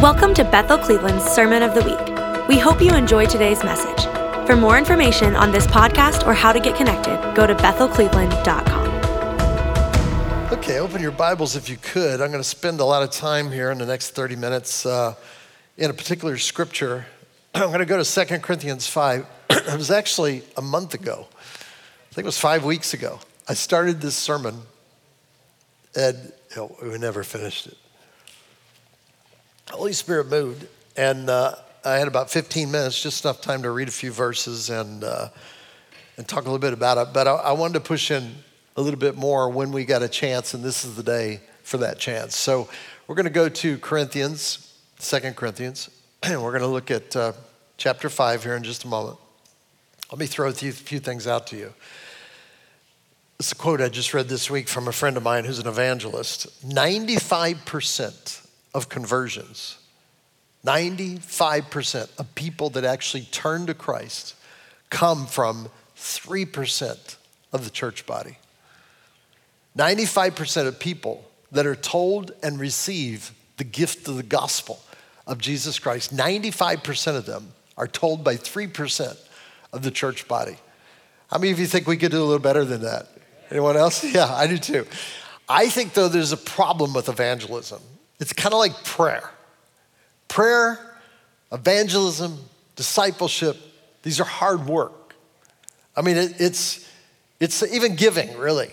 Welcome to Bethel Cleveland's Sermon of the Week. We hope you enjoy today's message. For more information on this podcast or how to get connected, go to bethelcleveland.com. Okay, open your Bibles if you could. I'm going to spend a lot of time here in the next 30 minutes uh, in a particular scripture. I'm going to go to 2 Corinthians 5. it was actually a month ago. I think it was five weeks ago. I started this sermon and you know, we never finished it. Holy Spirit moved, and uh, I had about 15 minutes, just enough time to read a few verses and, uh, and talk a little bit about it. But I, I, wanted to push in a little bit more when we got a chance, and this is the day for that chance. So we're going to go to Corinthians, Second Corinthians, and we're going to look at uh, chapter 5 here in just a moment. Let me throw a few, few things out to you. It's a quote I just read this week from a friend of mine who's an evangelist. 95% of conversions, 95% of people that actually turn to Christ come from 3% of the church body. 95% of people that are told and receive the gift of the gospel of Jesus Christ, 95% of them are told by 3% of the church body. How many of you think we could do a little better than that? Anyone else? Yeah, I do too. I think, though, there's a problem with evangelism. It's kind of like prayer. Prayer, evangelism, discipleship, these are hard work. I mean, it, it's, it's even giving, really.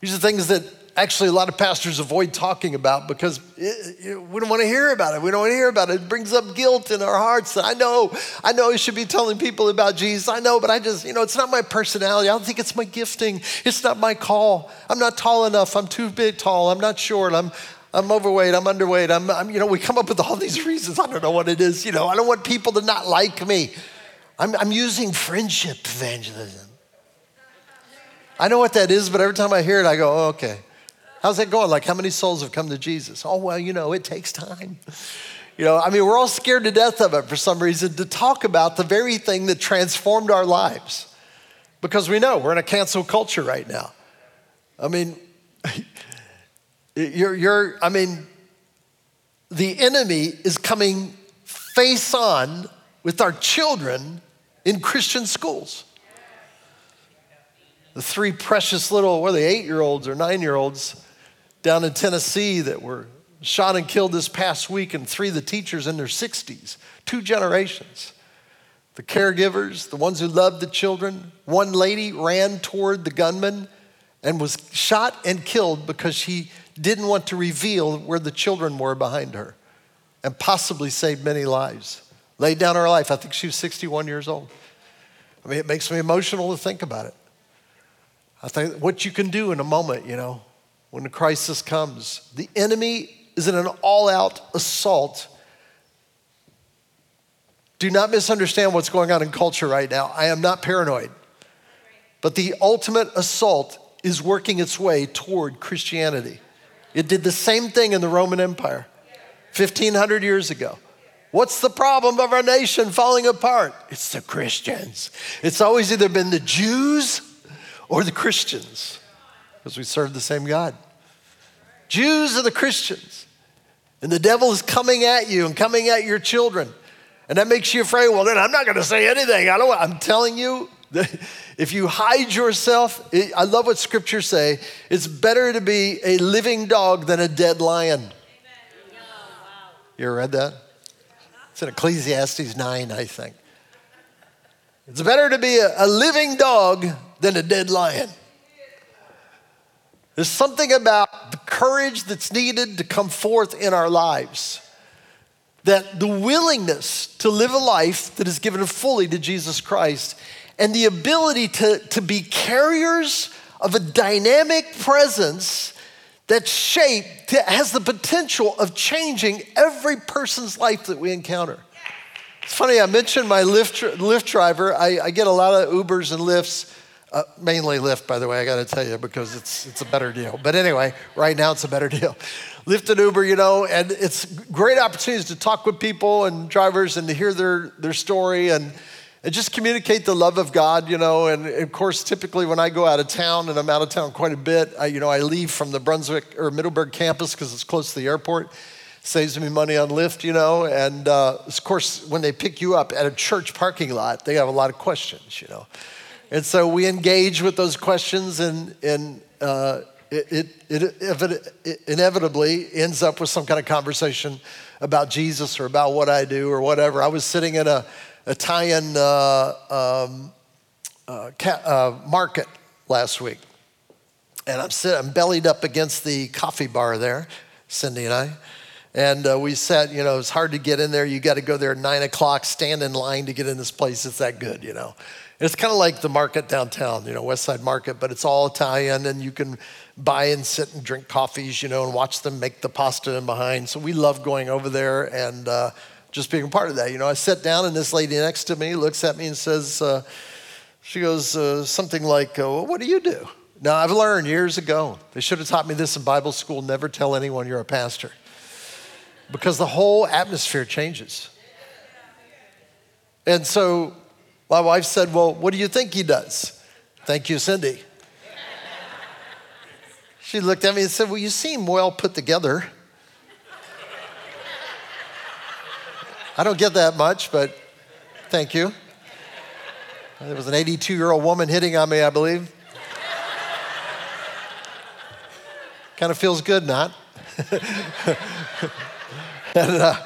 These are things that actually a lot of pastors avoid talking about because eh, eh, it, it, we don't want to hear about it. We don't want to hear about it. It brings up guilt in our hearts. I know, I know I should be telling people about Jesus. I know, but I just, you know, it's not my personality. I don't think it's my gifting. It's not my call. I'm not tall enough. I'm too big tall. I'm not short. I'm, I'm overweight, I'm underweight, I'm, I'm, you know, we come up with all these reasons. I don't know what it is. You know, I don't want people to not like me. I'm, I'm using friendship evangelism. I know what that is, but every time I hear it, I go, oh, okay. How's that going? Like, how many souls have come to Jesus? Oh, well, you know, it takes time. You know, I mean, we're all scared to death of it for some reason to talk about the very thing that transformed our lives because we know we're in a cancel culture right now. I mean, You're, you're, I mean, the enemy is coming face on with our children in Christian schools. The three precious little, what are they, eight year olds or nine year olds down in Tennessee that were shot and killed this past week, and three of the teachers in their 60s, two generations. The caregivers, the ones who loved the children. One lady ran toward the gunman and was shot and killed because she didn't want to reveal where the children were behind her and possibly saved many lives. Laid down her life. I think she was 61 years old. I mean, it makes me emotional to think about it. I think what you can do in a moment, you know, when the crisis comes. The enemy is in an all out assault. Do not misunderstand what's going on in culture right now. I am not paranoid. But the ultimate assault is working its way toward Christianity. It did the same thing in the Roman Empire 1500 years ago. What's the problem of our nation falling apart? It's the Christians. It's always either been the Jews or the Christians because we serve the same God. Jews are the Christians. And the devil is coming at you and coming at your children. And that makes you afraid. Well, then I'm not going to say anything. I don't I'm telling you, if you hide yourself, I love what scriptures say. It's better to be a living dog than a dead lion. You ever read that? It's in Ecclesiastes 9, I think. It's better to be a, a living dog than a dead lion. There's something about the courage that's needed to come forth in our lives. That the willingness to live a life that is given fully to Jesus Christ and the ability to, to be carriers of a dynamic presence that's shaped, has the potential of changing every person's life that we encounter. It's funny, I mentioned my Lyft, Lyft driver. I, I get a lot of Ubers and Lyfts, uh, mainly Lyft, by the way, I gotta tell you, because it's, it's a better deal. But anyway, right now it's a better deal. Lyft and Uber, you know, and it's great opportunities to talk with people and drivers and to hear their, their story. And and just communicate the love of God, you know. And of course, typically when I go out of town, and I'm out of town quite a bit, I, you know, I leave from the Brunswick or Middleburg campus because it's close to the airport. saves me money on Lyft, you know. And uh, of course, when they pick you up at a church parking lot, they have a lot of questions, you know. And so we engage with those questions, and, and uh, it, it, it, it, inevitably ends up with some kind of conversation about Jesus or about what I do or whatever. I was sitting in a Italian uh, um, uh, ca- uh, market last week, and I'm sitting, I'm bellied up against the coffee bar there, Cindy and I. And uh, we said, you know, it's hard to get in there. You got to go there at nine o'clock, stand in line to get in this place. It's that good, you know. It's kind of like the market downtown, you know, West Side Market, but it's all Italian, and you can buy and sit and drink coffees, you know, and watch them make the pasta in behind. So we love going over there and uh, just being part of that. You know, I sit down, and this lady next to me looks at me and says, uh, she goes uh, something like, uh, well, "What do you do?" Now I've learned years ago. They should have taught me this in Bible school. Never tell anyone you're a pastor because the whole atmosphere changes. And so my wife said, Well, what do you think he does? Thank you, Cindy. She looked at me and said, Well, you seem well put together. I don't get that much, but thank you. There was an 82 year old woman hitting on me, I believe. kind of feels good, not? and uh,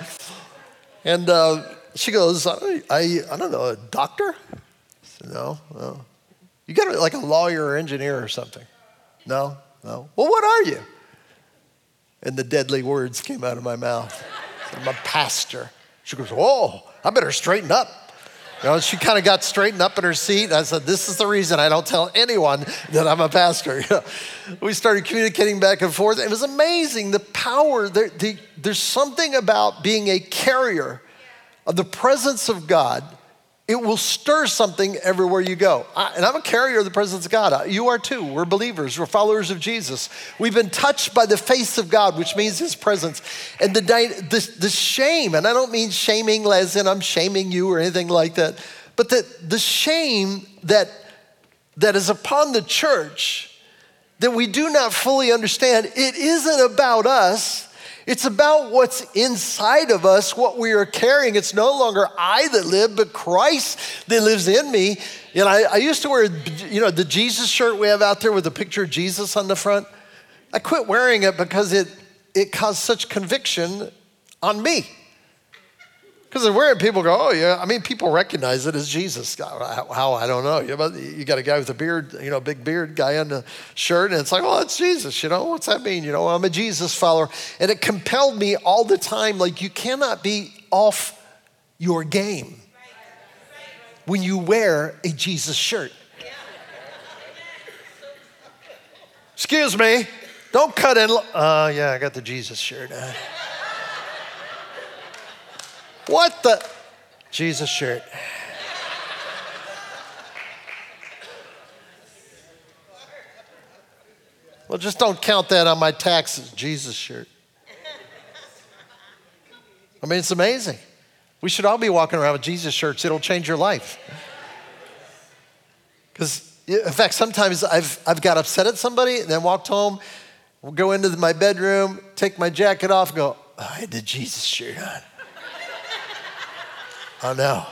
and uh, she goes, I, I, I, don't know, a doctor? Said, no, no. You got like a lawyer or engineer or something? No, no. Well, what are you? And the deadly words came out of my mouth. I'm a pastor. She goes, Oh, I better straighten up. You know, she kind of got straightened up in her seat. I said, This is the reason I don't tell anyone that I'm a pastor. We started communicating back and forth. It was amazing the power. There, the, there's something about being a carrier of the presence of God it will stir something everywhere you go. I, and I'm a carrier of the presence of God. You are too. We're believers, we're followers of Jesus. We've been touched by the face of God, which means his presence. And the, the, the shame, and I don't mean shaming as in I'm shaming you or anything like that, but the, the shame that, that is upon the church that we do not fully understand, it isn't about us. It's about what's inside of us, what we are carrying. It's no longer I that live, but Christ that lives in me. And I, I used to wear, you know, the Jesus shirt we have out there with a picture of Jesus on the front. I quit wearing it because it, it caused such conviction on me. Because they're wearing, people go, oh, yeah. I mean, people recognize it as Jesus. How, I don't know. You got a guy with a beard, you know, big beard guy on the shirt, and it's like, oh, it's Jesus. You know, what's that mean? You know, I'm a Jesus follower. And it compelled me all the time, like, you cannot be off your game when you wear a Jesus shirt. Excuse me, don't cut in. Uh, yeah, I got the Jesus shirt. Uh, what the? Jesus shirt. Well, just don't count that on my taxes, Jesus shirt. I mean, it's amazing. We should all be walking around with Jesus shirts. It'll change your life. Because, in fact, sometimes I've, I've got upset at somebody and then walked home, go into my bedroom, take my jacket off, go, oh, I had the Jesus shirt on. Oh no.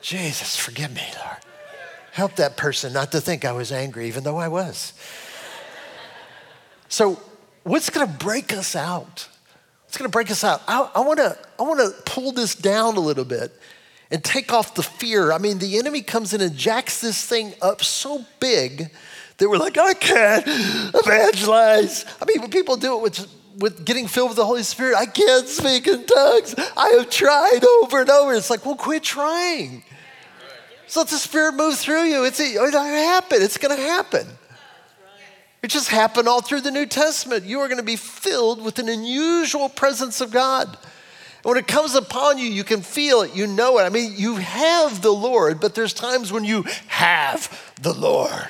Jesus, forgive me, Lord. Help that person not to think I was angry, even though I was. So, what's gonna break us out? What's gonna break us out? I, I wanna, I wanna pull this down a little bit and take off the fear. I mean, the enemy comes in and jacks this thing up so big that we're like, I can't evangelize. I mean, people do it with with getting filled with the Holy Spirit, I can't speak in tongues. I have tried over and over. It's like, well, quit trying. So let the Spirit move through you. It's, it's going to happen. It's going to happen. It just happened all through the New Testament. You are going to be filled with an unusual presence of God. And when it comes upon you, you can feel it, you know it. I mean, you have the Lord, but there's times when you have the Lord.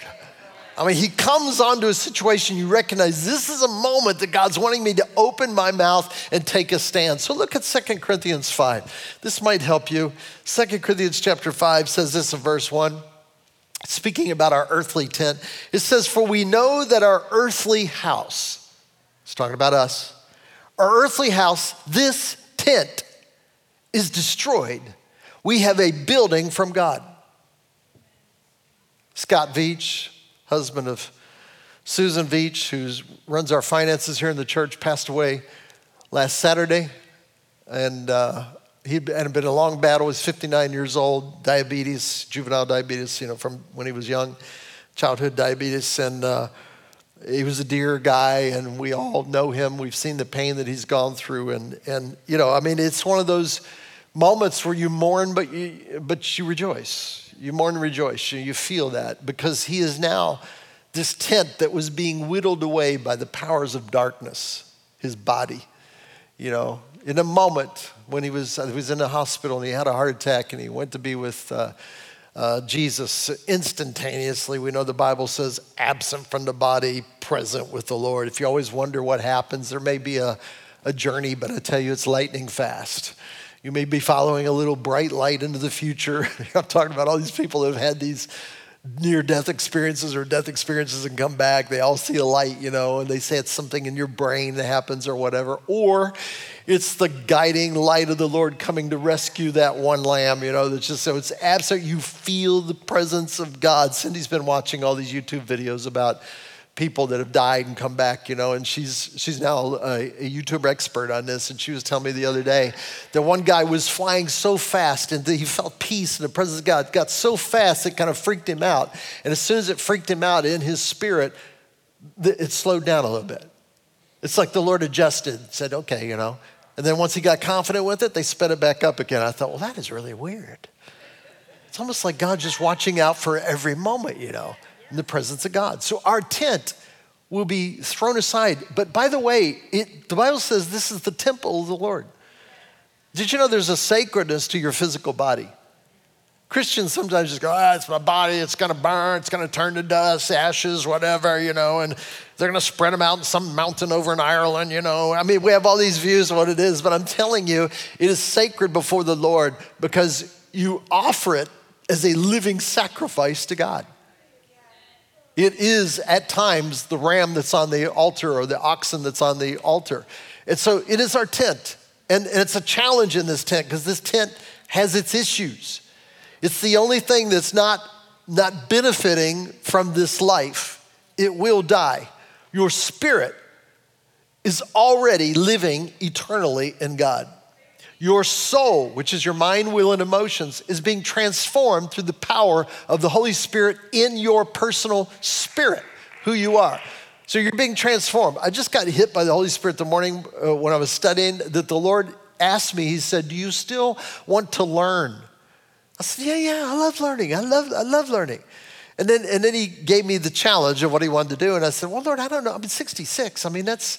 I mean, he comes onto a situation you recognize this is a moment that God's wanting me to open my mouth and take a stand. So look at 2 Corinthians 5. This might help you. 2 Corinthians chapter 5 says this in verse 1. Speaking about our earthly tent, it says, For we know that our earthly house, it's talking about us, our earthly house, this tent, is destroyed, we have a building from God. Scott Veach, husband of Susan Veach, who runs our finances here in the church, passed away last Saturday. And uh, he'd been in a long battle. He was 59 years old, diabetes, juvenile diabetes, you know, from when he was young, childhood diabetes. And uh, he was a dear guy, and we all know him. We've seen the pain that he's gone through. And, and you know, I mean, it's one of those moments where you mourn, but you, but you rejoice. You mourn and rejoice. You feel that because he is now this tent that was being whittled away by the powers of darkness, his body. You know, in a moment when he was, he was in the hospital and he had a heart attack and he went to be with uh, uh, Jesus instantaneously. We know the Bible says, absent from the body, present with the Lord. If you always wonder what happens, there may be a, a journey, but I tell you, it's lightning fast. You may be following a little bright light into the future. I'm talking about all these people that have had these near death experiences or death experiences and come back. They all see a light, you know, and they say it's something in your brain that happens or whatever. Or it's the guiding light of the Lord coming to rescue that one lamb, you know, that's just so it's absolute. You feel the presence of God. Cindy's been watching all these YouTube videos about people that have died and come back, you know, and she's, she's now a, a, YouTube expert on this. And she was telling me the other day that one guy was flying so fast and he felt peace in the presence of God. Got so fast it kind of freaked him out. And as soon as it freaked him out in his spirit, it slowed down a little bit. It's like the Lord adjusted, said, okay, you know. And then once he got confident with it, they sped it back up again. I thought, well, that is really weird. It's almost like God just watching out for every moment, you know in the presence of God. So our tent will be thrown aside. But by the way, it, the Bible says this is the temple of the Lord. Did you know there's a sacredness to your physical body? Christians sometimes just go, ah, it's my body, it's gonna burn, it's gonna turn to dust, ashes, whatever, you know, and they're gonna spread them out in some mountain over in Ireland, you know. I mean, we have all these views of what it is, but I'm telling you, it is sacred before the Lord because you offer it as a living sacrifice to God. It is at times the ram that's on the altar or the oxen that's on the altar. And so it is our tent. And, and it's a challenge in this tent because this tent has its issues. It's the only thing that's not, not benefiting from this life. It will die. Your spirit is already living eternally in God. Your soul, which is your mind, will, and emotions, is being transformed through the power of the Holy Spirit in your personal spirit, who you are. So you're being transformed. I just got hit by the Holy Spirit the morning uh, when I was studying that the Lord asked me, He said, Do you still want to learn? I said, Yeah, yeah, I love learning. I love, I love learning. And then, and then he gave me the challenge of what he wanted to do. And I said, Well, Lord, I don't know. I'm 66. I mean, that's,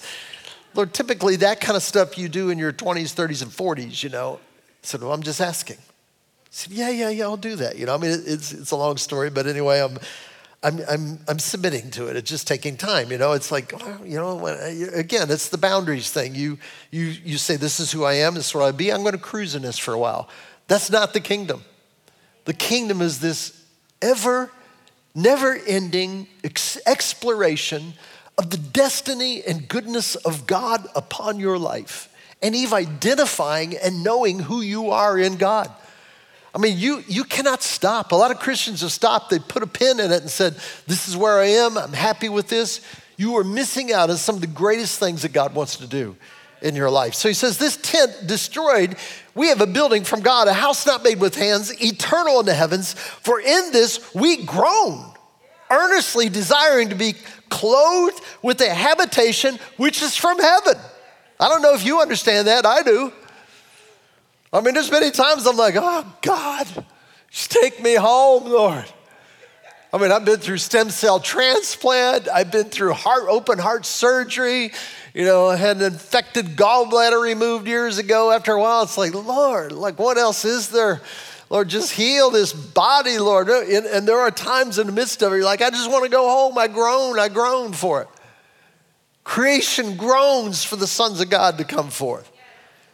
Lord, typically that kind of stuff you do in your 20s, 30s, and 40s, you know. I said, Well, I'm just asking. He said, Yeah, yeah, yeah, I'll do that. You know, I mean, it's, it's a long story, but anyway, I'm, I'm, I'm, I'm submitting to it. It's just taking time. You know, it's like, you know, uh, again, it's the boundaries thing. You, you, you say, This is who I am, this is where I be. I'm going to cruise in this for a while. That's not the kingdom. The kingdom is this ever, never ending exploration of the destiny and goodness of God upon your life, and even identifying and knowing who you are in God. I mean, you, you cannot stop. A lot of Christians have stopped. They put a pin in it and said, This is where I am. I'm happy with this. You are missing out on some of the greatest things that God wants to do in your life. So he says, This tent destroyed, we have a building from God, a house not made with hands, eternal in the heavens. For in this we groan, earnestly desiring to be clothed with a habitation which is from heaven. I don't know if you understand that. I do. I mean, there's many times I'm like, oh, God, just take me home, Lord. I mean, I've been through stem cell transplant. I've been through heart, open heart surgery. You know, I had an infected gallbladder removed years ago. After a while, it's like, Lord, like, what else is there? Lord, just heal this body, Lord. And, there are times in the midst of it, you're like, I just want to go home. I groan, I groan for it. Creation groans for the sons of God to come forth.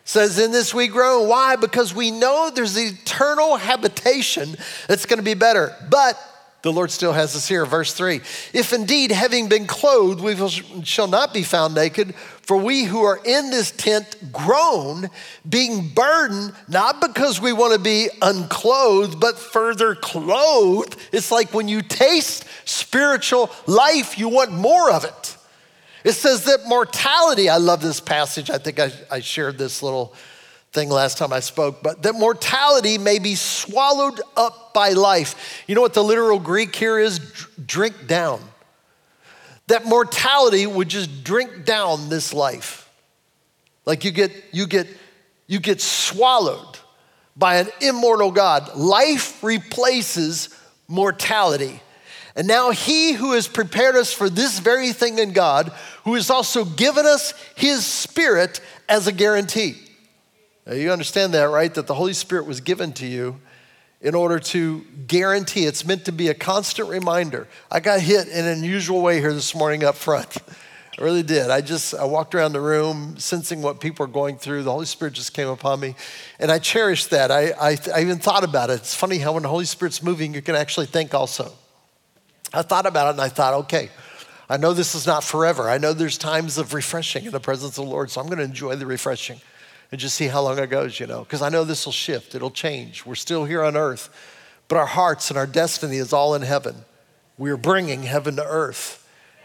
says, In this we groan. Why? Because we know there's eternal habitation that's going to be better. But the Lord still has us here. Verse 3 If indeed, having been clothed, we shall not be found naked, For we who are in this tent groan, being burdened, not because we want to be unclothed, but further clothed. It's like when you taste spiritual life, you want more of it. It says that mortality, I love this passage. I think I, I shared this little thing last time I spoke, but that mortality may be swallowed up by life. You know what the literal Greek here is? Drink down that mortality would just drink down this life. Like you get, you get, you get swallowed by an immortal God. Life replaces mortality. And now he who has prepared us for this very thing in God, who has also given us his spirit as a guarantee. Now you understand that, right? That the Holy Spirit was given to you in order to guarantee it's meant to be a constant reminder. I got hit in an unusual way here this morning up front. I really did. I just I walked around the room sensing what people are going through. The Holy Spirit just came upon me, and I cherished that. I, I, I even thought about it. It's funny how when the Holy Spirit's moving, you can actually think also. I thought about it and I thought, okay, I know this is not forever. I know there's times of refreshing in the presence of the Lord, so I'm going to enjoy the refreshing and just see how long it goes, you know, because I know this will shift, it'll change. We're still here on earth, but our hearts and our destiny is all in heaven. We are bringing heaven to earth.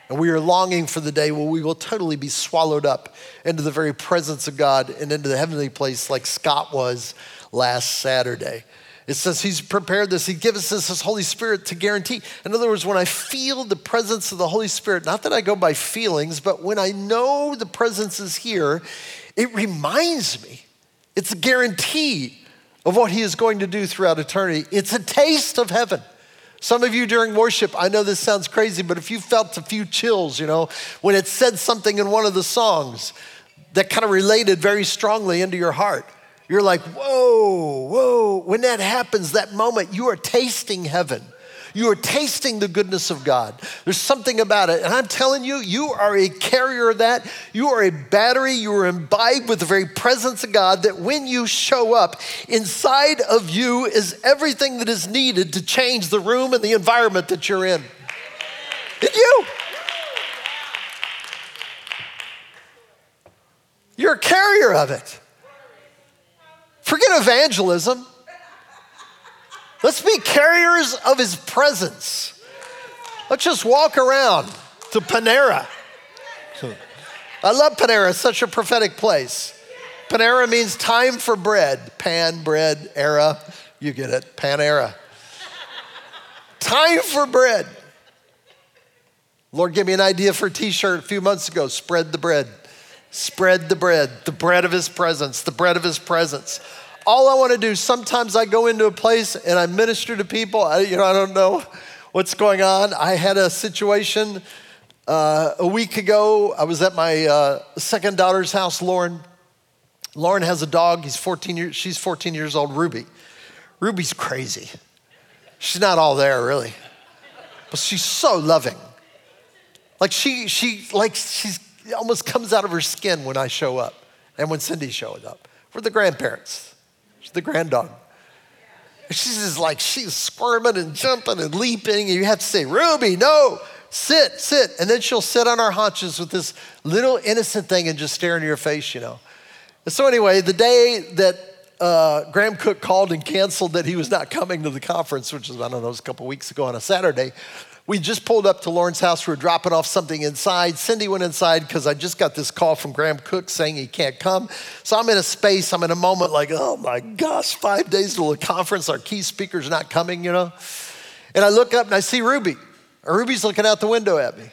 And we are longing for the day where we will totally be swallowed up into the very presence of God and into the heavenly place like Scott was last Saturday. It says he's prepared this. He gives us his Holy Spirit to guarantee. In other words, when I feel the presence of the Holy Spirit, not that I go by feelings, but when I know the presence is here, it reminds me, it's a guarantee of what he is going to do throughout eternity. It's a taste of heaven. Some of you during worship, I know this sounds crazy, but if you felt a few chills, you know, when it said something in one of the songs that kind of related very strongly into your heart, you're like, whoa, whoa. When that happens, that moment, you are tasting heaven. You are tasting the goodness of God. There's something about it. And I'm telling you, you are a carrier of that. You are a battery. You are imbibed with the very presence of God that when you show up, inside of you is everything that is needed to change the room and the environment that you're in. In you. You're a carrier of it. Forget evangelism. Let's be carriers of his presence. Let's just walk around to Panera. I love Panera, it's such a prophetic place. Panera means time for bread. Pan, bread, era, you get it, Panera. time for bread. Lord gave me an idea for a t shirt a few months ago spread the bread. Spread the bread, the bread of his presence, the bread of his presence all I want to do, sometimes I go into a place and I minister to people. I, you know, I don't know what's going on. I had a situation uh, a week ago. I was at my uh, second daughter's house, Lauren. Lauren has a dog. He's 14 years, she's 14 years old, Ruby. Ruby's crazy. She's not all there, really. But she's so loving. Like she, she, like she's almost comes out of her skin when I show up and when Cindy shows up. We're the grandparents. The grand dog. She's just like, she's squirming and jumping and leaping. And you have to say, Ruby, no, sit, sit. And then she'll sit on our haunches with this little innocent thing and just stare into your face, you know. And so, anyway, the day that uh, Graham Cooke called and canceled that he was not coming to the conference, which was, I don't know, it was a couple weeks ago on a Saturday, we just pulled up to Lauren's house. We were dropping off something inside. Cindy went inside because I just got this call from Graham Cooke saying he can't come. So I'm in a space, I'm in a moment like, oh my gosh, five days to the conference, our key speaker's not coming, you know? And I look up and I see Ruby. Ruby's looking out the window at me.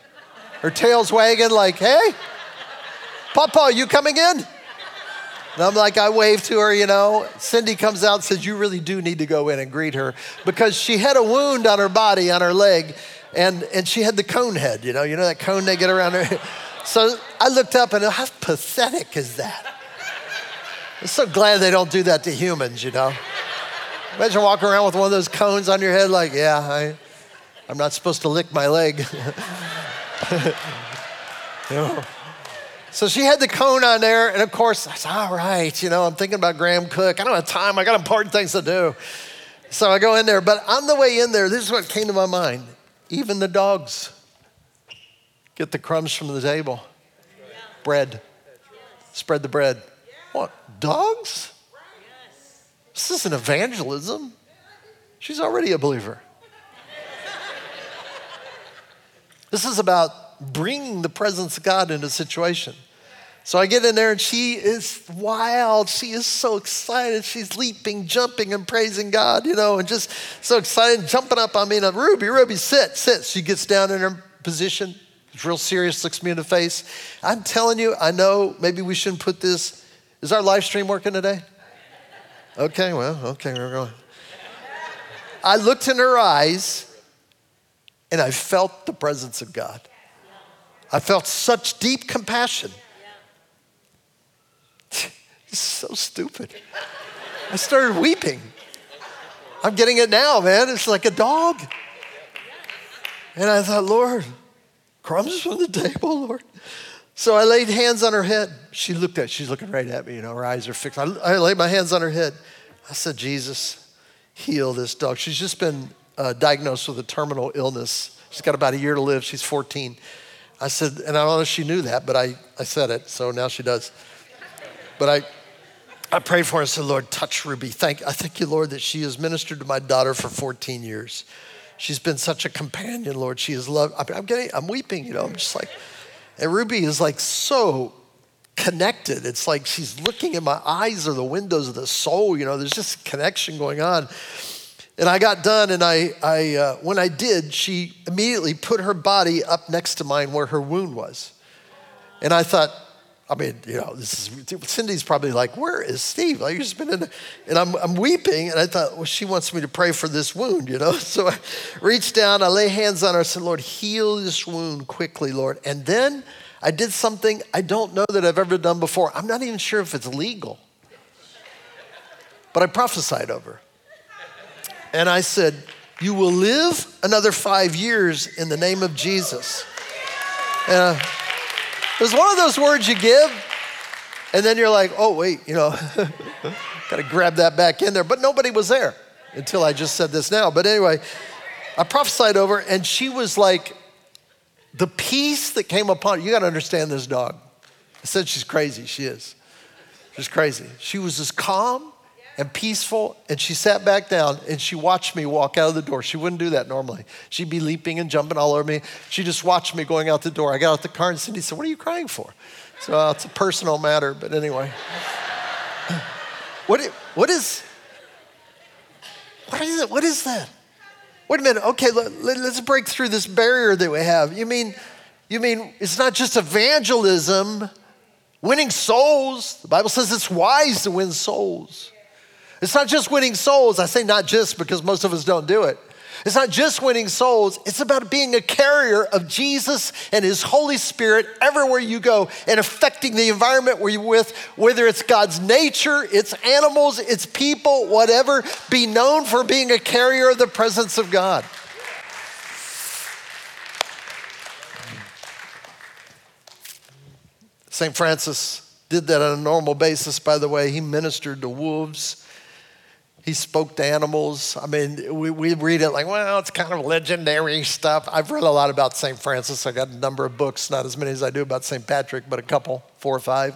Her tail's wagging like, hey, Papa, you coming in? And I'm like, I wave to her, you know. Cindy comes out and says, You really do need to go in and greet her because she had a wound on her body, on her leg, and, and she had the cone head, you know, you know that cone they get around her. So I looked up and how pathetic is that? I'm so glad they don't do that to humans, you know. Imagine walking around with one of those cones on your head, like, yeah, I, I'm not supposed to lick my leg. you know. So she had the cone on there, and of course, I said, all right, you know, I'm thinking about Graham Cooke. I don't have time, I got important things to do. So I go in there, but on the way in there, this is what came to my mind. Even the dogs get the crumbs from the table. Bread. spread the bread. What? Dogs? This isn't evangelism. She's already a believer. This is about bringing the presence of God into a situation. So I get in there and she is wild. She is so excited. She's leaping, jumping, and praising God, you know, and just so excited, jumping up on me. And Ruby, Ruby, sit, sit. She gets down in her position. Real serious, looks me in the face. I'm telling you, I know maybe we shouldn't put this. Is our live stream working today? Okay, well, okay, we're going. I looked in her eyes and I felt the presence of God. I felt such deep compassion. It's so stupid. I started weeping. I'm getting it now, man. It's like a dog. And I thought, Lord, crumbs from the table, Lord. So I laid hands on her head. She looked at, she's looking right at me, you know, her eyes are fixed. I, I laid my hands on her head. I said, Jesus, heal this dog. She's just been uh, diagnosed with a terminal illness. She's got about a year to live. She's 14. I said, and I don't know if she knew that, but I, I said it, so now she does. But I, I prayed for her and said, Lord, touch Ruby. Thank, I thank you, Lord, that she has ministered to my daughter for 14 years. She's been such a companion, Lord. She has loved, I'm getting, I'm weeping, you know, I'm just like, and Ruby is like so connected. It's like she's looking in my eyes are the windows of the soul, you know, there's just connection going on. And I got done, and I, I uh, when I did, she immediately put her body up next to mine where her wound was. And I thought, I mean, you know, is Cindy's probably like, "Where is Steve?" Like, he's been in, and I'm I'm weeping, and I thought, well, she wants me to pray for this wound, you know. So I reached down, I lay hands on her, I said, "Lord, heal this wound quickly, Lord." And then I did something I don't know that I've ever done before. I'm not even sure if it's legal, but I prophesied over, and I said, "You will live another five years in the name of Jesus." Uh, it was one of those words you give, and then you're like, oh, wait, you know, got to grab that back in there. But nobody was there until I just said this now. But anyway, I prophesied over, and she was like, the peace that came upon her. You got to understand this dog. I said she's crazy. She is. She's crazy. She was as calm and peaceful. And she sat back down and she watched me walk out of the door. She wouldn't do that normally. She'd be leaping and jumping all over me. She just watched me going out the door. I got out the car and Cindy said, What are you crying for? So uh, it's a personal matter, but anyway. what, what is what is it? What is that? Wait a minute. Okay, let, us break through this barrier that we have. You mean, you mean it's not just evangelism, winning souls. The Bible says it's wise to win souls. It's not just winning souls. I say not just because most of us don't do it. It's not just winning souls, it's about being a carrier of Jesus and His Holy Spirit everywhere you go and affecting the environment where you're with, whether it's God's nature, it's animals, it's people, whatever. Be known for being a carrier of the presence of God. St. Francis did that on a normal basis, by the way. He ministered to wolves he spoke to animals. I mean, we, we read it like, well, it's kind of legendary stuff. I've read a lot about St. Francis. I got a number of books, not as many as I do about St. Patrick, but a couple, four or five.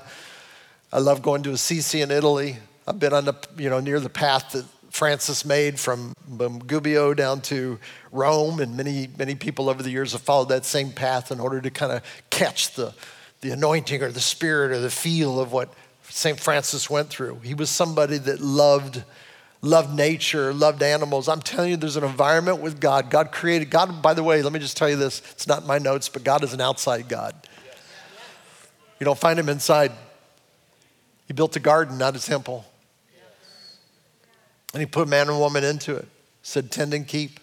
I love going to Assisi in Italy. I've been on the, you know, near the path that Francis made from Gubbio down to Rome, and many, many people over the years have followed that same path in order to kind of catch the, the anointing or the spirit or the feel of what St. Francis went through. He was somebody that loved loved nature, loved animals. I'm telling you, there's an environment with God. God created, God, by the way, let me just tell you this. It's not in my notes, but God is an outside God. You don't find him inside. He built a garden, not a temple. And he put man and woman into it, said, tend and keep.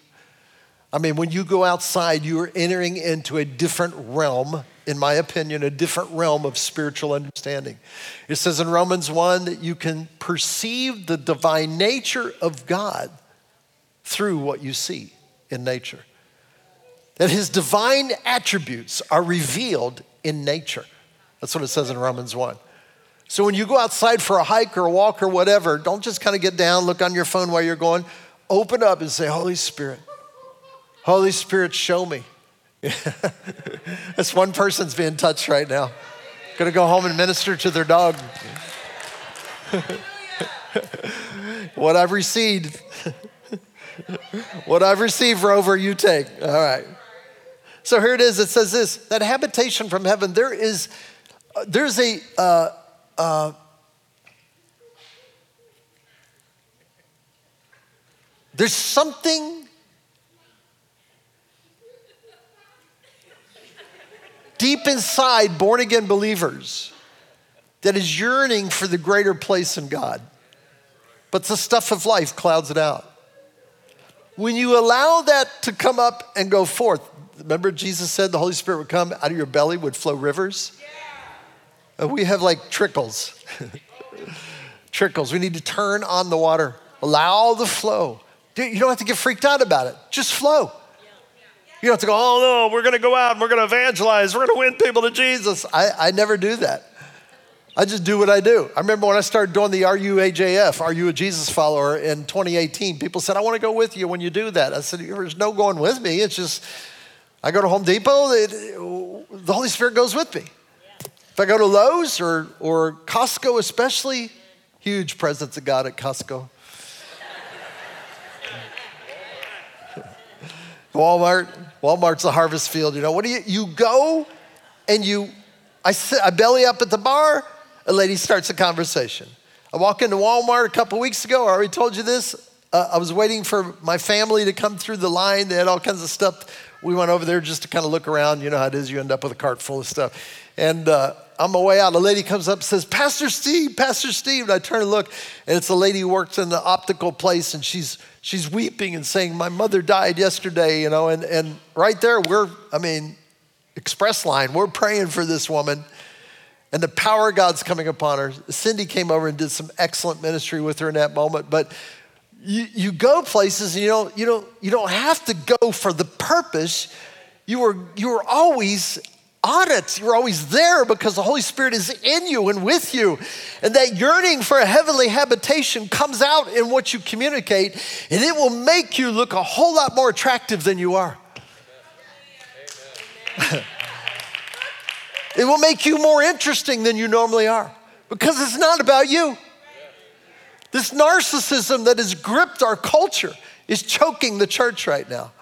I mean, when you go outside, you are entering into a different realm in my opinion, a different realm of spiritual understanding. It says in Romans 1 that you can perceive the divine nature of God through what you see in nature. That his divine attributes are revealed in nature. That's what it says in Romans 1. So when you go outside for a hike or a walk or whatever, don't just kind of get down, look on your phone while you're going. Open up and say, Holy Spirit, Holy Spirit, show me. That's one person's being touched right now. Gonna go home and minister to their dog. what I've received, what I've received, Rover, you take. All right. So here it is. It says this: that habitation from heaven. There is, there's a. Uh, uh, there's something deep inside born again believers that is yearning for the greater place in God. But the stuff of life clouds it out. When you allow that to come up and go forth, remember Jesus said the Holy Spirit would come out of your belly would flow rivers? Yeah. We have like trickles. trickles. We need to turn on the water, allow the flow. You don't have to get freaked out about it, just flow. You don't have to go, oh no, we're gonna go out and we're gonna evangelize, we're gonna win people to Jesus. I, I never do that. I just do what I do. I remember when I started doing the RUAJF, Are You a Jesus Follower, in 2018, people said, I want to go with you when you do that. I said, There's no going with me. It's just, I go to Home Depot, it, the Holy Spirit goes with me. If I go to Lowe's or, or Costco, especially, huge presence of God at Costco. Walmart, Walmart's the harvest field. You know, what do you, you go and you, I, sit, I belly up at the bar, a lady starts a conversation. I walk into Walmart a couple weeks ago. I already told you this. Uh, I was waiting for my family to come through the line. They had all kinds of stuff. We went over there just to kind of look around. You know how it is. You end up with a cart full of stuff. And uh, on my way out, a lady comes up and says, Pastor Steve, Pastor Steve. And I turn and look, and it's a lady who works in the optical place, and she's she's weeping and saying, My mother died yesterday, you know, and, and right there, we're, I mean, express line, we're praying for this woman. And the power of God's coming upon her. Cindy came over and did some excellent ministry with her in that moment. But you, you go places and you don't, you, don't, you don't have to go for the purpose. You were, you were always it. You're always there because the Holy Spirit is in you and with you. And that yearning for a heavenly habitation comes out in what you communicate, and it will make you look a whole lot more attractive than you are. it will make you more interesting than you normally are because it's not about you. This narcissism that has gripped our culture is choking the church right now.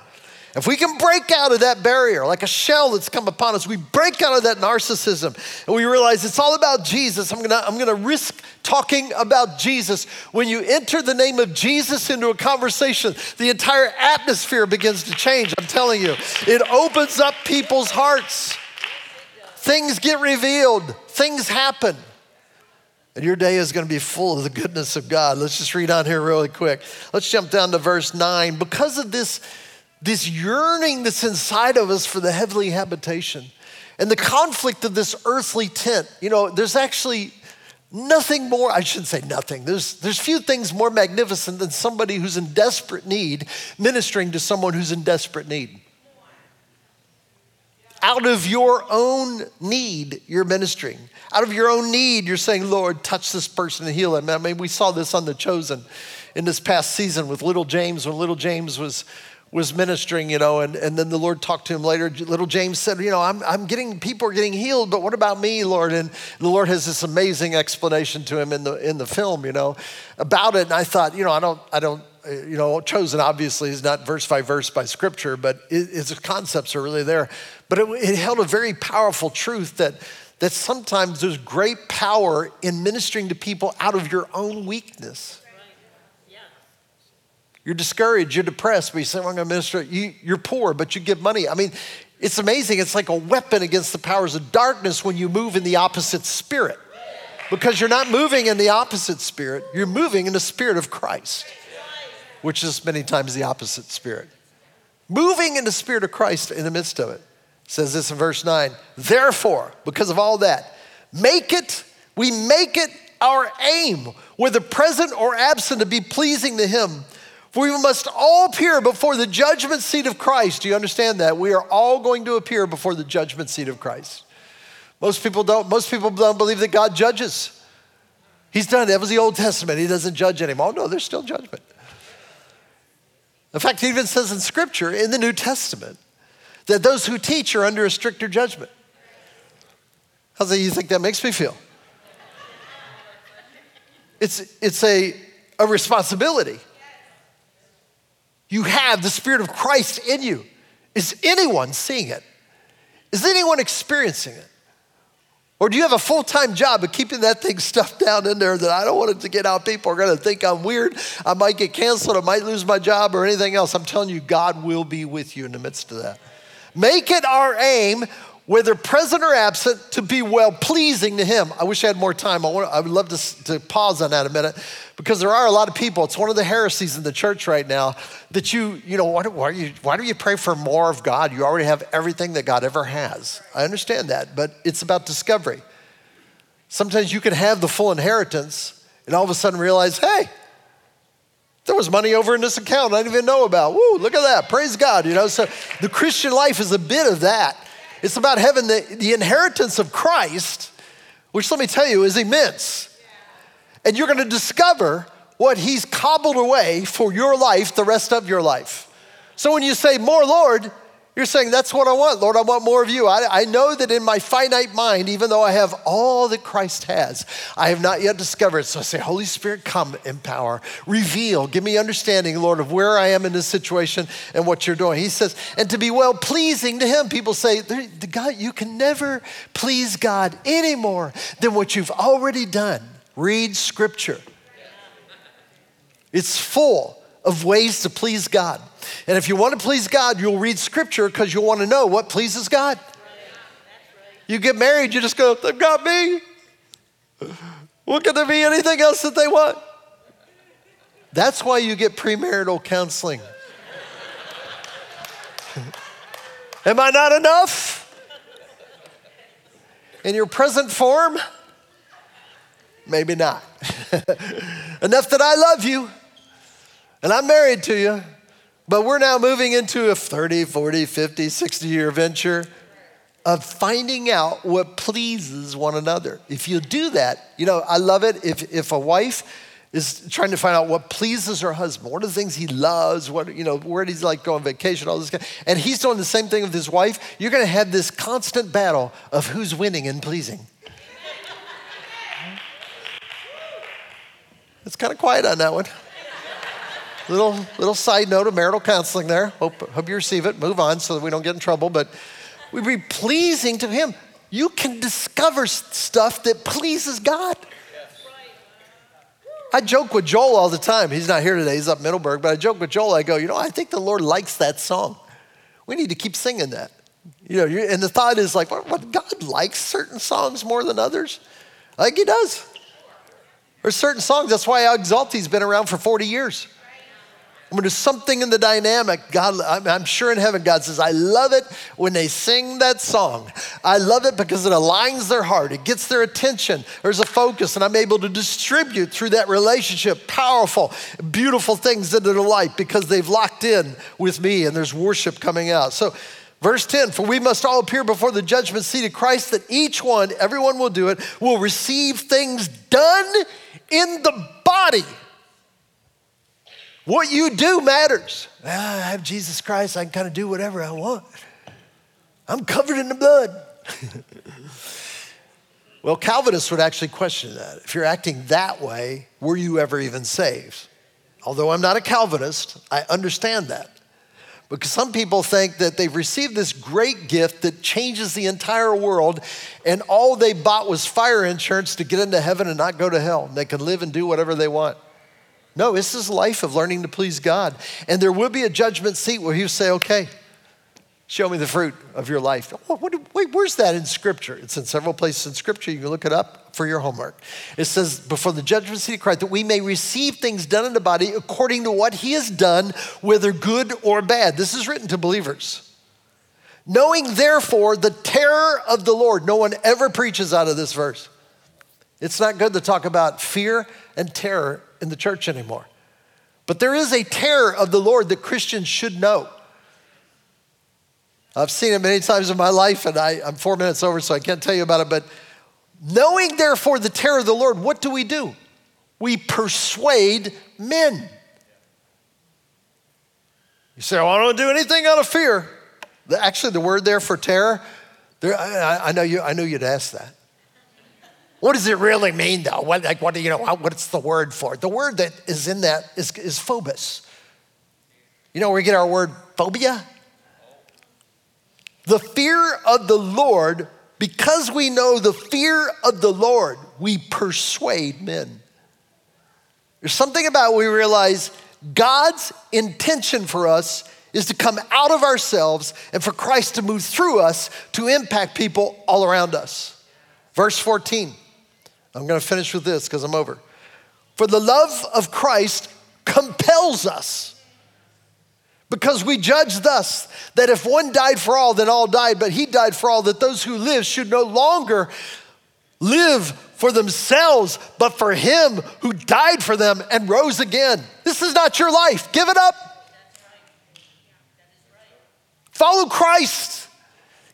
If we can break out of that barrier, like a shell that's come upon us, we break out of that narcissism and we realize it's all about Jesus. I'm gonna, I'm gonna risk talking about Jesus. When you enter the name of Jesus into a conversation, the entire atmosphere begins to change. I'm telling you, it opens up people's hearts. Things get revealed, things happen. And your day is going to be full of the goodness of God. Let's just read on here really quick. Let's jump down to verse 9. Because of this this yearning that's inside of us for the heavenly habitation and the conflict of this earthly tent. You know, there's actually nothing more, I shouldn't say nothing, there's, there's few things more magnificent than somebody who's in desperate need ministering to someone who's in desperate need. Out of your own need, you're ministering. Out of your own need, you're saying, Lord, touch this person and heal him. I mean, we saw this on The Chosen in this past season with little James when little James was was ministering, you know, and, and then the Lord talked to him later. Little James said, You know, I'm, I'm getting, people are getting healed, but what about me, Lord? And the Lord has this amazing explanation to him in the, in the film, you know, about it. And I thought, you know, I don't, I don't, uh, you know, chosen obviously is not verse by verse by scripture, but it, its concepts are really there. But it, it held a very powerful truth that, that sometimes there's great power in ministering to people out of your own weakness. You're discouraged, you're depressed, but you say, well, I'm going to minister. You, you're poor, but you give money. I mean, it's amazing. It's like a weapon against the powers of darkness when you move in the opposite spirit. Because you're not moving in the opposite spirit, you're moving in the spirit of Christ, which is many times the opposite spirit. Moving in the spirit of Christ in the midst of it. it says this in verse 9. Therefore, because of all that, make it, we make it our aim, whether present or absent, to be pleasing to Him for we must all appear before the judgment seat of Christ. Do you understand that? We are all going to appear before the judgment seat of Christ. Most people don't, most people don't believe that God judges. He's done, that was the Old Testament. He doesn't judge anymore. No, there's still judgment. In fact, he even says in Scripture, in the New Testament, that those who teach are under a stricter judgment. How's that you think that makes me feel? It's, it's a, a responsibility. You have the Spirit of Christ in you. Is anyone seeing it? Is anyone experiencing it? Or do you have a full time job of keeping that thing stuffed down in there that I don't want it to get out? People are going to think I'm weird. I might get canceled. I might lose my job or anything else. I'm telling you, God will be with you in the midst of that. Make it our aim whether present or absent, to be well pleasing to Him. I wish I had more time. I, want, I would love to, to pause on that a minute because there are a lot of people. It's one of the heresies in the church right now that you, you know, why do, why, do you, why do you pray for more of God? You already have everything that God ever has. I understand that, but it's about discovery. Sometimes you can have the full inheritance and all of a sudden realize, hey, there was money over in this account I didn't even know about. Woo, look at that. Praise God. You know, so the Christian life is a bit of that. It's about heaven. the, the inheritance of Christ, which let me tell you is immense. And you're going to discover what He's cobbled away for your life the rest of your life. So when you say, More Lord, you're saying, That's what I want, Lord. I want more of you. I, I, know that in my finite mind, even though I have all that Christ has, I have not yet discovered. So I say, Holy Spirit, come, empower, reveal, give me understanding, Lord, of where I am in this situation and what you're doing. He says, and to be well pleasing to Him. People say, God, you can never please God any more than what you've already done. Read Scripture, it's full of ways to please God. And if you want to please God, you'll read scripture because you'll want to know what pleases God. You get married, you just go, they've got me. What can there be anything else that they want? That's why you get premarital counseling. Am I not enough? In your present form? Maybe not. enough that I love you and I'm married to you. But we're now moving into a 30, 40, 50, 60 year venture of finding out what pleases one another. If you do that, you know, I love it. If, if a wife is trying to find out what pleases her husband, what are the things he loves, what, you know, where does he like go on vacation, all this, kind and he's doing the same thing with his wife, you're gonna have this constant battle of who's winning and pleasing. It's kind of quiet on that one. Little, little side note of marital counseling there. Hope, hope you receive it. Move on so that we don't get in trouble. But we be pleasing to Him. You can discover stuff that pleases God. I joke with Joel all the time. He's not here today, he's up Middleburg, but I joke with Joel. I go, you know, I think the Lord likes that song. We need to keep singing that. You know, and the thought is like, what, God likes certain songs more than others? Like He does. There's certain songs, that's why Exalte's been around for 40 years. When there's something in the dynamic, God, I'm sure in heaven, God says, I love it when they sing that song. I love it because it aligns their heart, it gets their attention. There's a focus, and I'm able to distribute through that relationship powerful, beautiful things into their life because they've locked in with me and there's worship coming out. So, Verse 10 For we must all appear before the judgment seat of Christ, that each one, everyone will do it, will receive things done in the body what you do matters. Well, I have Jesus Christ, I can kind of do whatever I want. I'm covered in the blood. well, Calvinists would actually question that. If you're acting that way, were you ever even saved? Although I'm not a Calvinist, I understand that. Because some people think that they've received this great gift that changes the entire world, and all they bought was fire insurance to get into heaven and not go to hell. And they can live and do whatever they want. No, this is life of learning to please God. And there will be a judgment seat where He'll say, okay, show me the fruit of your life. What, wait, where's that in Scripture? It's in several places in Scripture. You can look it up for your homework. It says, before the judgment seat of Christ, that we may receive things done in the body according to what He has done, whether good or bad. This is written to believers. Knowing therefore the terror of the Lord. No one ever preaches out of this verse. It's not good to talk about fear and terror in the church anymore. But there is a terror of the Lord that Christians should know. I've seen it many times in my life, and I, am four minutes over, so I can't tell you about it. But knowing, therefore, the terror of the Lord, what do we do? We persuade men. You say, well, I don't do anything out of fear. Actually, the word there for terror, there, I, I, know you, I know you'd ask that. What does it really mean, though? What, like, what do you know? What's the word for it? The word that is in that is, is phobos. You know where we get our word phobia? The fear of the Lord, because we know the fear of the Lord, we persuade men. There's something about we realize God's intention for us is to come out of ourselves and for Christ to move through us to impact people all around us. Verse 14. I'm going to finish with this because I'm over. For the love of Christ compels us. Because we judge thus that if one died for all, then all died, but he died for all, that those who live should no longer live for themselves, but for him who died for them and rose again. This is not your life. Give it up. Follow Christ.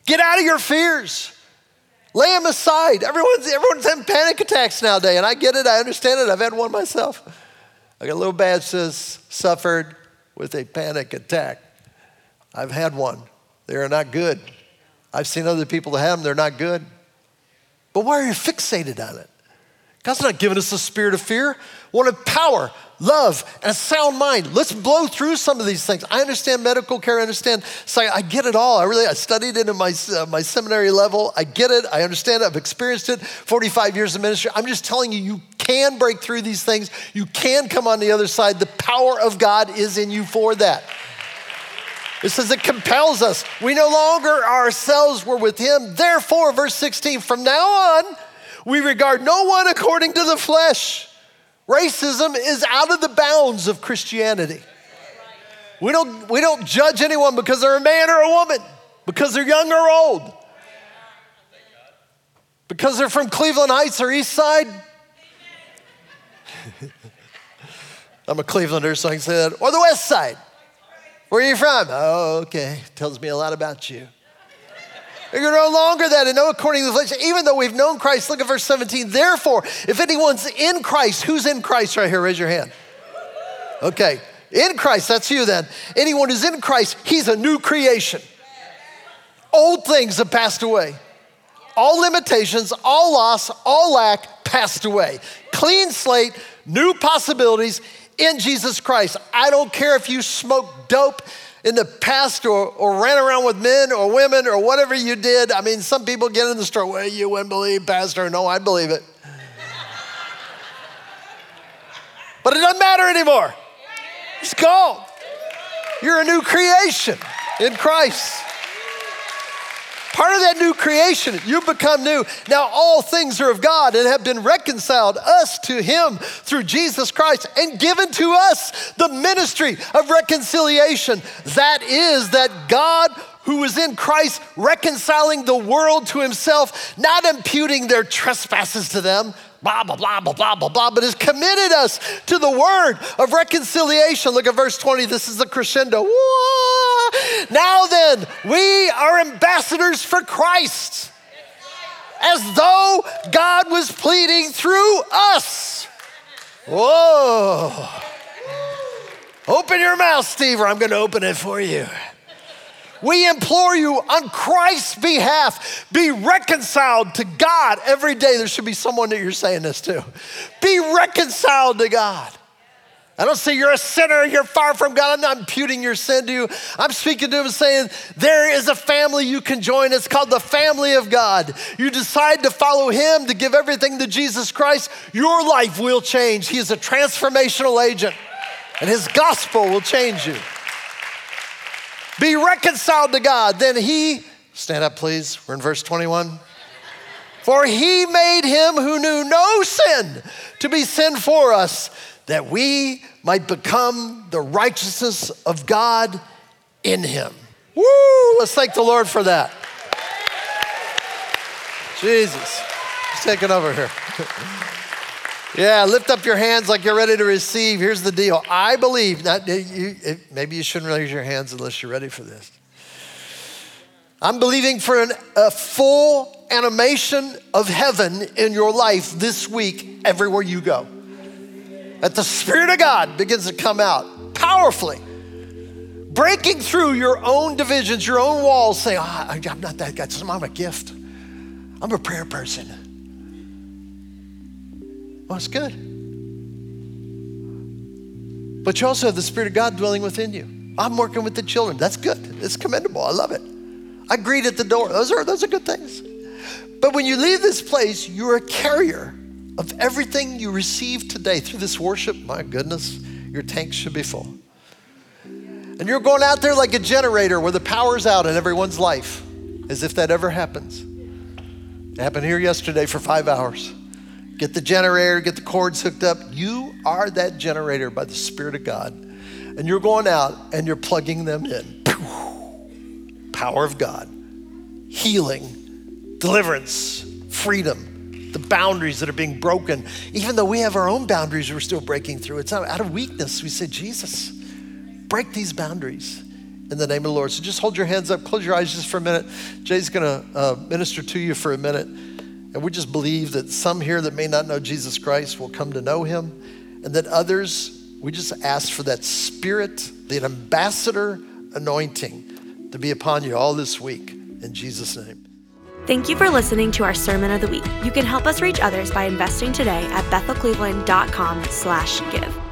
Get out of your fears. Lay them aside. Everyone's, everyone's having panic attacks nowadays, and I get it, I understand it. I've had one myself. I got a little badge says, suffered with a panic attack. I've had one. They are not good. I've seen other people that have them, they're not good. But why are you fixated on it? God's not giving us a spirit of fear, one of power, love, and a sound mind. Let's blow through some of these things. I understand medical care, I understand, so I get it all. I really, I studied it in my, uh, my seminary level. I get it, I understand it, I've experienced it, 45 years of ministry. I'm just telling you, you can break through these things. You can come on the other side. The power of God is in you for that. It says it compels us. We no longer ourselves were with him. Therefore, verse 16, from now on, we regard no one according to the flesh. Racism is out of the bounds of Christianity. We don't, we don't judge anyone because they're a man or a woman, because they're young or old, because they're from Cleveland Heights or East Side. I'm a Clevelander, so I can say that. Or the West Side. Where are you from? Oh, okay. Tells me a lot about you. You're no longer that and no according to the flesh, even though we've known Christ. Look at verse 17. Therefore, if anyone's in Christ, who's in Christ right here? Raise your hand. Okay. In Christ, that's you then. Anyone who's in Christ, he's a new creation. Old things have passed away. All limitations, all loss, all lack passed away. Clean slate, new possibilities in Jesus Christ. I don't care if you smoke dope in the past or, or ran around with men or women or whatever you did. I mean, some people get in the store, well, you wouldn't believe, Pastor. No, I believe it. but it doesn't matter anymore. It's gone. You're a new creation in Christ. Part of that new creation, you've become new. Now, all things are of God and have been reconciled us to Him through Jesus Christ and given to us the ministry of reconciliation. That is, that God who was in Christ reconciling the world to Himself, not imputing their trespasses to them, blah, blah, blah, blah, blah, blah, blah, but has committed us to the word of reconciliation. Look at verse 20. This is the crescendo. Now then, we are ambassadors for Christ, as though God was pleading through us. Whoa. Open your mouth, Steve, or I'm going to open it for you. We implore you on Christ's behalf, be reconciled to God every day. There should be someone that you're saying this to. Be reconciled to God. I don't say you're a sinner, you're far from God. I'm not imputing your sin to you. I'm speaking to him saying, there is a family you can join. It's called the family of God. You decide to follow him, to give everything to Jesus Christ, your life will change. He is a transformational agent, and his gospel will change you. Be reconciled to God. Then he, stand up please, we're in verse 21. For he made him who knew no sin to be sin for us, that we might become the righteousness of God in him. Woo! Let's thank the Lord for that. Jesus. He's taking over here. Yeah, lift up your hands like you're ready to receive. Here's the deal. I believe that you, maybe you shouldn't raise your hands unless you're ready for this. I'm believing for an, a full animation of heaven in your life this week, everywhere you go. That the Spirit of God begins to come out powerfully, breaking through your own divisions, your own walls, saying, oh, I'm not that guy. I'm a gift. I'm a prayer person. Oh, it's good. But you also have the Spirit of God dwelling within you. I'm working with the children. That's good. It's commendable. I love it. I greet at the door. Those are, those are good things. But when you leave this place, you're a carrier of everything you received today through this worship. My goodness, your tank should be full. And you're going out there like a generator where the power's out in everyone's life, as if that ever happens. It happened here yesterday for five hours. Get the generator, get the cords hooked up. You are that generator by the Spirit of God. And you're going out and you're plugging them in. Power of God, healing, deliverance, freedom, the boundaries that are being broken. Even though we have our own boundaries, we're still breaking through. It's out of weakness. We say, Jesus, break these boundaries in the name of the Lord. So just hold your hands up, close your eyes just for a minute. Jay's going to uh, minister to you for a minute. And we just believe that some here that may not know Jesus Christ will come to know him, and that others, we just ask for that spirit, the ambassador anointing to be upon you all this week. In Jesus' name. Thank you for listening to our Sermon of the Week. You can help us reach others by investing today at bethelcleveland.com slash give.